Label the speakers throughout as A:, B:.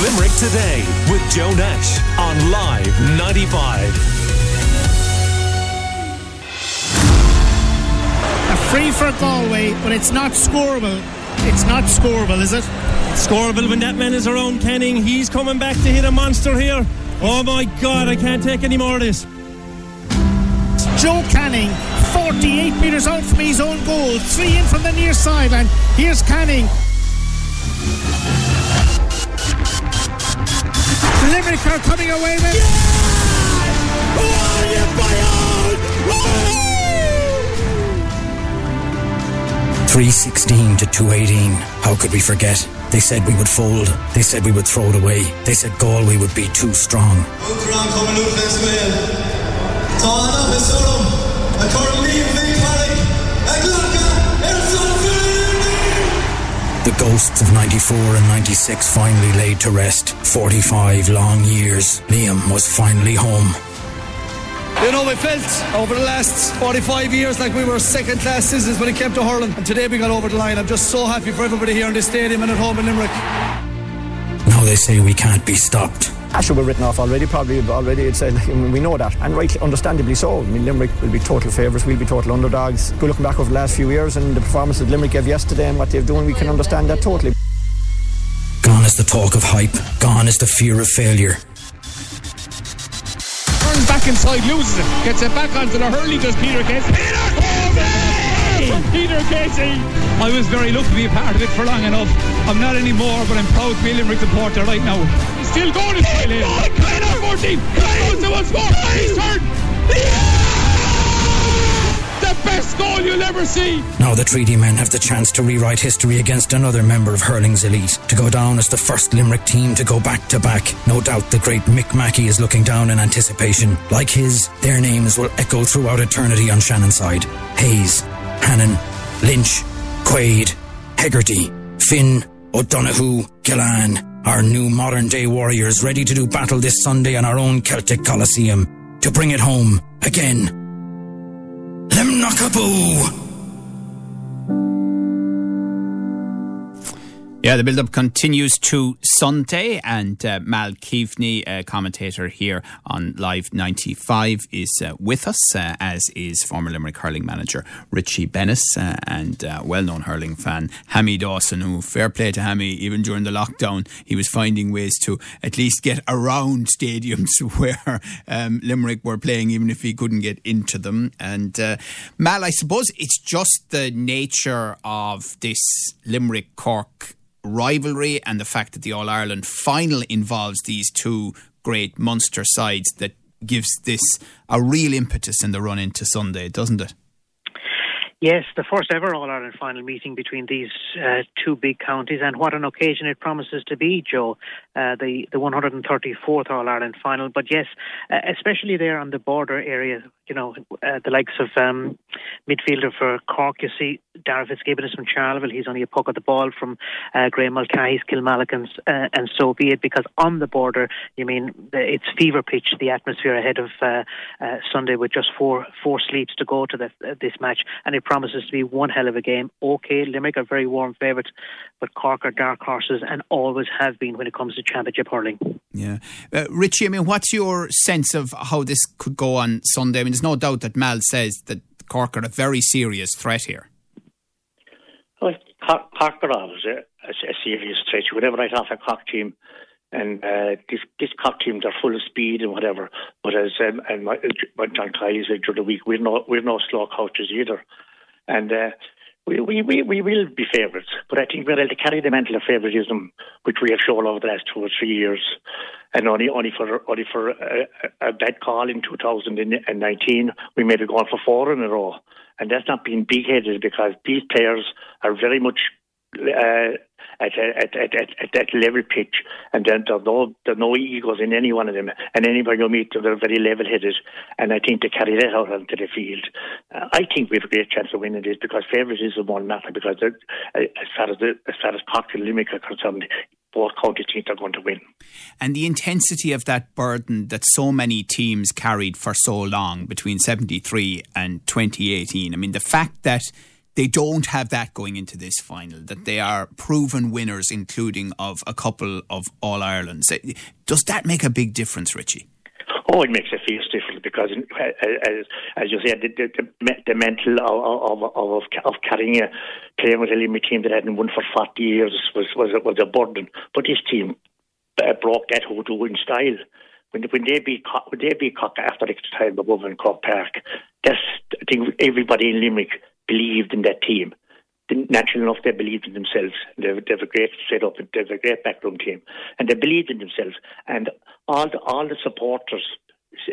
A: Limerick Today with Joe Nash on Live 95.
B: A free for Galway, eh? but it's not scoreable. It's not scoreable, is it?
C: Scoreable when that man is around Canning. He's coming back to hit a monster here. Oh my God, I can't take any more of this.
B: Joe Canning, 48 metres out from his own goal, three in from the near sideline. Here's Canning. Limerick are coming away with.
D: Yeah! Oh,
E: 316 to 218. How could we forget? They said we would fold. They said we would throw it away. They said Galway would be too strong. Ghosts of 94 and 96 finally laid to rest. 45 long years. Liam was finally home.
F: You know, we felt over the last 45 years like we were second class citizens when it came to hurling. And today we got over the line. I'm just so happy for everybody here in the stadium and at home in Limerick.
E: Now they say we can't be stopped.
G: Asher were written off already, probably already. It's, uh, we know that, and rightly, understandably so. I mean, Limerick will be total favourites, we'll be total underdogs. Good looking back over the last few years and the performance that Limerick gave yesterday and what they've done, we can understand that totally.
E: Gone is the talk of hype. Gone is the fear of failure
H: turns back inside, loses it, gets it back onto the hurley, does Peter Casey.
D: Peter Casey!
H: Peter Casey. I was very lucky to be a part of it for long enough. I'm not anymore, but I'm proud to be a Limerick supporter right now. Still going, he's still in. 14, goes to once more, he's turned. The best goal you'll ever see.
E: Now the Treaty Men have the chance to rewrite history against another member of hurling's elite, to go down as the first Limerick team to go back to back. No doubt the great Mick Mackey is looking down in anticipation. Like his, their names will echo throughout eternity on Shannon's side. Hayes, Hannon, Lynch, Quaid, Hegarty, Finn, O'Donoghue, Gillane, our new modern day warriors ready to do battle this Sunday in our own Celtic Coliseum. To bring it home again Limnockaboo!
I: Yeah, the build-up continues to Sunday, and uh, Mal Keaveney, a commentator here on Live 95, is uh, with us, uh, as is former Limerick hurling manager Richie Bennis uh, and uh, well-known hurling fan Hammy Dawson, who, fair play to Hammy, even during the lockdown, he was finding ways to at least get around stadiums where um, Limerick were playing, even if he couldn't get into them. And uh, Mal, I suppose it's just the nature of this Limerick Cork rivalry and the fact that the All Ireland final involves these two great monster sides that gives this a real impetus in the run into Sunday, doesn't it?
J: Yes, the first ever All Ireland final meeting between these uh, two big counties, and what an occasion it promises to be, Joe. Uh, the the 134th All Ireland final, but yes, uh, especially there on the border area, you know, uh, the likes of um, midfielder for Cork, you see Darragh Fitzgibbon is from Charleville. He's only a puck of the ball from uh, Graeme Mulcahy's Kilmallockins, uh, and so be it. Because on the border, you mean it's fever pitch, the atmosphere ahead of uh, Sunday with just four four sleeps to go to the, this match, and it promises to be one hell of a game. Okay, Limerick are very warm favourites, but Cork are dark horses and always have been when it comes to championship hurling.
I: Yeah, uh, Richie. I mean, what's your sense of how this could go on Sunday? I mean, there's no doubt that Mal says that Cork are a very serious threat here.
K: Well, Cork are always a, a, serious threat. You would never write off a Cork team, and uh, this this Cork team they're full of speed and whatever. But as um, and my, John Kiely said during the week, we're no we're no slow coaches either, and. Uh, we, we, we, we will be favourites, but I think we're able to carry the mantle of favouritism, which we have shown over the last two or three years, and only only for only for a, a bad call in 2019, we made it go on for four in a row and that's not being big headed because these players are very much uh, at, at, at, at, at that level pitch, and then there's no there's no egos in any one of them, and anybody you meet, they're very level headed, and I think they carry that out onto the field. Uh, I think we have a great chance of winning this because favouritism won't matter because uh, as far as the, as far as Cork and Limerick are concerned, both county teams are going to win.
I: And the intensity of that burden that so many teams carried for so long between 73 and 2018. I mean, the fact that they don't have that going into this final, that mm-hmm. they are proven winners, including of a couple of All Irelands. Eh, does that make a big difference, Richie?
K: Oh, it makes a fierce difference because, uh, as, as you said, the, the, the mental of, of, of, of carrying a playing with a Limerick team that hadn't won for 40 years was, was, was a burden. But this team uh, broke that whole to win style. When, when they beat when they beat Cork after extra time above in Croke Park, that's I think everybody in Limerick believed in that team. Naturally enough, they believed in themselves. They have, a great setup. They have a great backroom team, and they believed in themselves. And all the all the supporters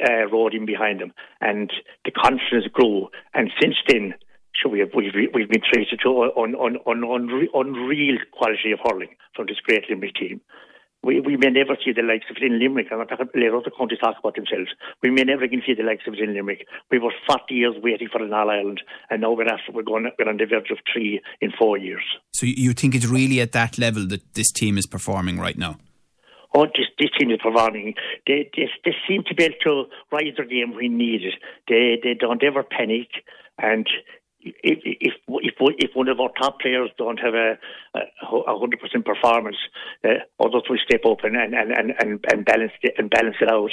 K: uh, rode in behind them, and the confidence grew. And since then, sure, we have we've, we've been treated to on on on, on unreal quality of hurling from this great Limerick team. We, we may never see the likes of it in Limerick. I'm not talking let other countries talk about themselves. We may never again see the likes of it in Limerick. We were 40 years waiting for an All Ireland, and now we're, after, we're, going, we're on the verge of three in four years.
I: So you think it's really at that level that this team is performing right now?
K: Oh, this, this team is performing. They, they, they seem to be able to rise their game when needed. They, they don't ever panic, and if if if if one of our top players don't have a hundred percent performance, uh, others will step up and and, and, and, and balance it and balance it out.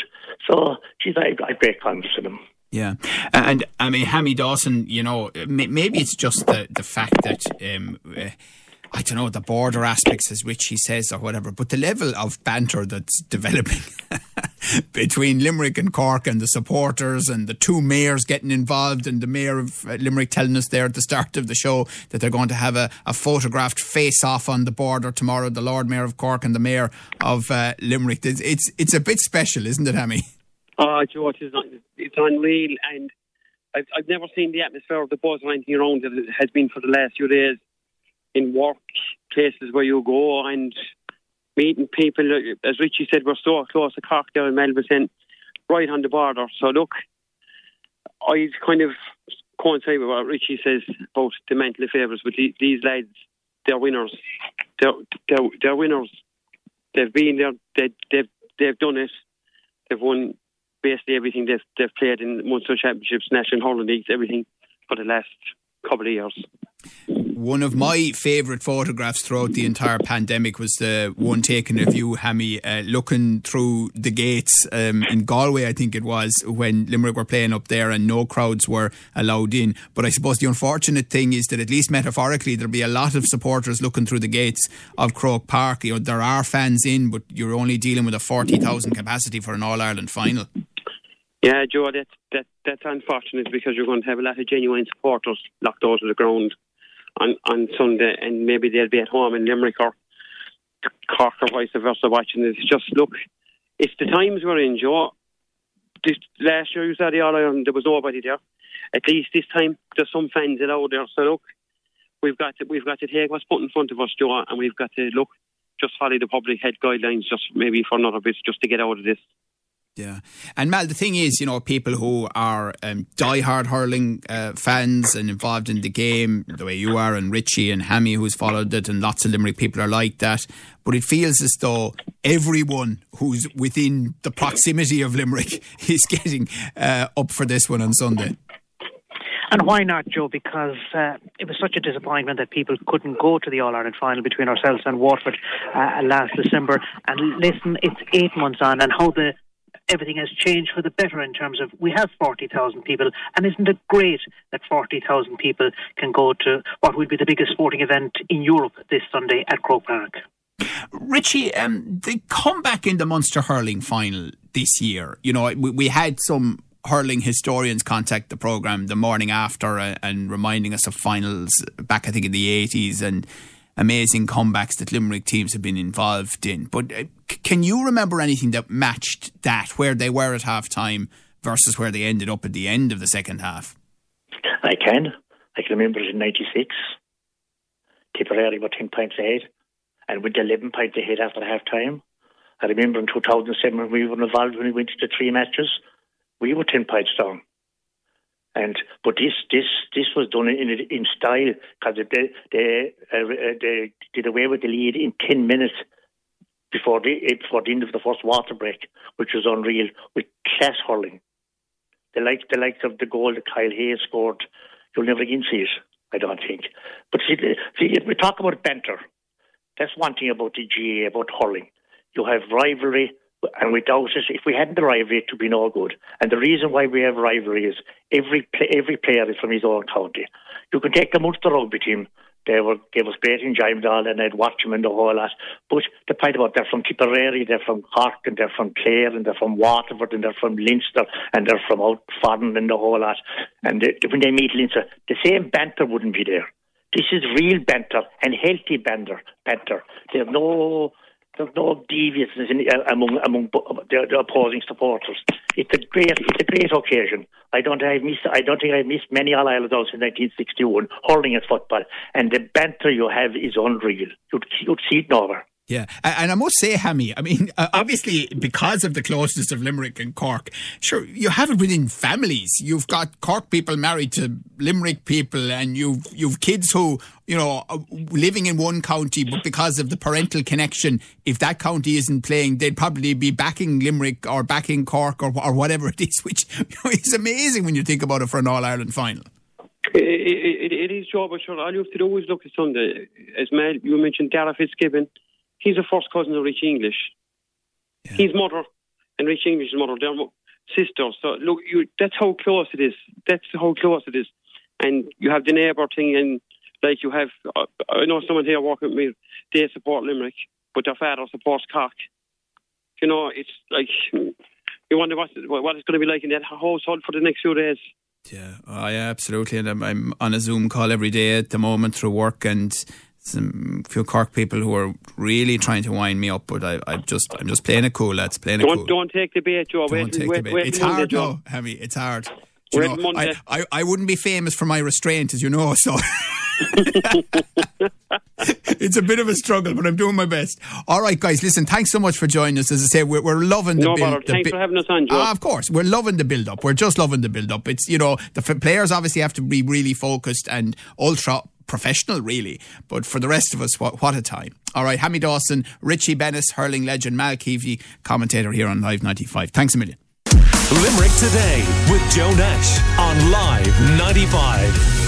K: So, geez, I, I have great confidence in them.
I: Yeah, and I mean Hammy Dawson. You know, maybe it's just the the fact that. Um, uh, I don't know, the border aspects, as which he says, or whatever, but the level of banter that's developing between Limerick and Cork and the supporters and the two mayors getting involved, and the mayor of uh, Limerick telling us there at the start of the show that they're going to have a, a photographed face off on the border tomorrow, the Lord Mayor of Cork and the Mayor of uh, Limerick. It's, it's, it's a bit special, isn't it, Hammy?
L: Oh, George, it's, it's unreal, and I've, I've never seen the atmosphere of the buzz or anything around that it has been for the last few days in work places where you go and meeting people. Uh, as Richie said, we're so close to Cork there in Melbourne, right on the border. So look, I kind of coincide with what Richie says about the mental favours, but these lads, they're winners. They're, they're, they're winners. They've been there. They, they've they've done it. They've won basically everything they've they've played in Munster Championships, National Hurling Leagues, everything for the last couple of years.
I: One of my favourite photographs throughout the entire pandemic was the one taken of you, Hammy, uh, looking through the gates um, in Galway, I think it was, when Limerick were playing up there and no crowds were allowed in. But I suppose the unfortunate thing is that, at least metaphorically, there'll be a lot of supporters looking through the gates of Croke Park. You know, there are fans in, but you're only dealing with a 40,000 capacity for an All Ireland final.
L: Yeah, Joe, that's that, that's unfortunate because you're going to have a lot of genuine supporters locked out of the ground on, on Sunday, and maybe they'll be at home in Limerick or Cork or vice versa watching this. Just look, it's the times we're in, Joe. This, last year you said the All Ireland, there was nobody there. At least this time there's some fans allowed there. So look, we've got to, we've got to take what's put in front of us, Joe, and we've got to look, just follow the public health guidelines, just maybe for another bit, just to get out of this.
I: Yeah. And Mal, the thing is, you know, people who are um, die-hard hurling uh, fans and involved in the game, the way you are, and Richie and Hammy, who's followed it, and lots of Limerick people are like that. But it feels as though everyone who's within the proximity of Limerick is getting uh, up for this one on Sunday.
J: And why not, Joe? Because uh, it was such a disappointment that people couldn't go to the All Ireland final between ourselves and Waterford uh, last December. And listen, it's eight months on, and how the everything has changed for the better in terms of we have 40,000 people. And isn't it great that 40,000 people can go to what will be the biggest sporting event in Europe this Sunday at Croke Park?
I: Richie, um, the comeback in the Munster hurling final this year, you know, we, we had some hurling historians contact the programme the morning after uh, and reminding us of finals back, I think, in the 80s and amazing comebacks that Limerick teams have been involved in. But uh, c- can you remember anything that matched that, where they were at half time versus where they ended up at the end of the second half?
K: I can. I can remember it in 96. Tipperary were 10 points ahead and with 11 points ahead after half time. I remember in 2007 when we were involved when we went to the three matches, we were 10 points down. And but this this this was done in in style because they they uh, they did away with the lead in ten minutes before the before the end of the first water break, which was unreal with class hurling. The like the likes of the goal that Kyle Hayes scored, you'll never again see it. I don't think. But see, see, if we talk about banter, that's one thing about the GAA, about hurling. You have rivalry, and without it, if we hadn't the rivalry, it would be no good. And the reason why we have rivalry is every every player is from his own county. You can take the Munster rugby team. They were gave us great enjoyment all and I'd watch them and the whole lot. But the point about they're from Tipperary, they're from Cork and they're from Clare and they're from Waterford and they're from Leinster and they're from out Fodden and the whole lot. And they, when they meet Leinster, the same banter wouldn't be there. This is real banter and healthy banter. Banter. There's no there's no deviousness in, uh, among among the, the, opposing supporters. It's a great it's a great occasion. I don't I've missed I don't think I've missed many All Ireland in 1961 hurling at football, and the banter you have is unreal. You'd you'd see it nowhere.
I: Yeah, and I must say, Hammy, I mean, uh, obviously, because of the closeness of Limerick and Cork, sure, you have it within families. You've got Cork people married to Limerick people, and you've you've kids who, you know, uh, living in one county, but because of the parental connection, if that county isn't playing, they'd probably be backing Limerick or backing Cork or, or whatever it is, which is amazing when you think about it for an All Ireland final.
L: It, it, it is, Joe, but sure, all you have to do is look at Sunday. As Mel, you mentioned Darragh Fitzgibbon he's a first cousin of Rich English. Yeah. His mother and Rich English's mother, they're sisters. So look, you, that's how close it is. That's how close it is. And you have the neighbour thing, and like you have, uh, I know someone here working with me. They support Limerick, but their father supports Cork. You know, it's like you wonder what what it's going to be like in that household for the next few days.
I: Yeah, oh, yeah, absolutely. And I'm, I'm on a Zoom call every day at the moment through work, and some few Cork people who are really trying to wind me up, but I, I just I'm just playing it cool, lads. Playing
L: don't,
I: it cool.
L: Don't take the bait, Joe.
I: Don't wait, take wait, the bait. Wait it's hard, though, Hemi. It's hard. You know, I, I, I wouldn't be famous for my restraint, as you know, so it's a bit of a struggle, but I'm doing my best. All right, guys, listen, thanks so much for joining us. As I say, we're, we're loving the
L: no
I: build.
L: The thanks
I: bi-
L: for having us on, Joe.
I: Ah, of course, we're loving the build up. We're just loving the build up. It's, you know, the f- players obviously have to be really focused and ultra professional, really. But for the rest of us, what, what a time. All right, Hammy Dawson, Richie Bennis, hurling legend, Mal Keavney, commentator here on Live 95. Thanks a million.
A: Limerick Today with Joe Nash on Live 95.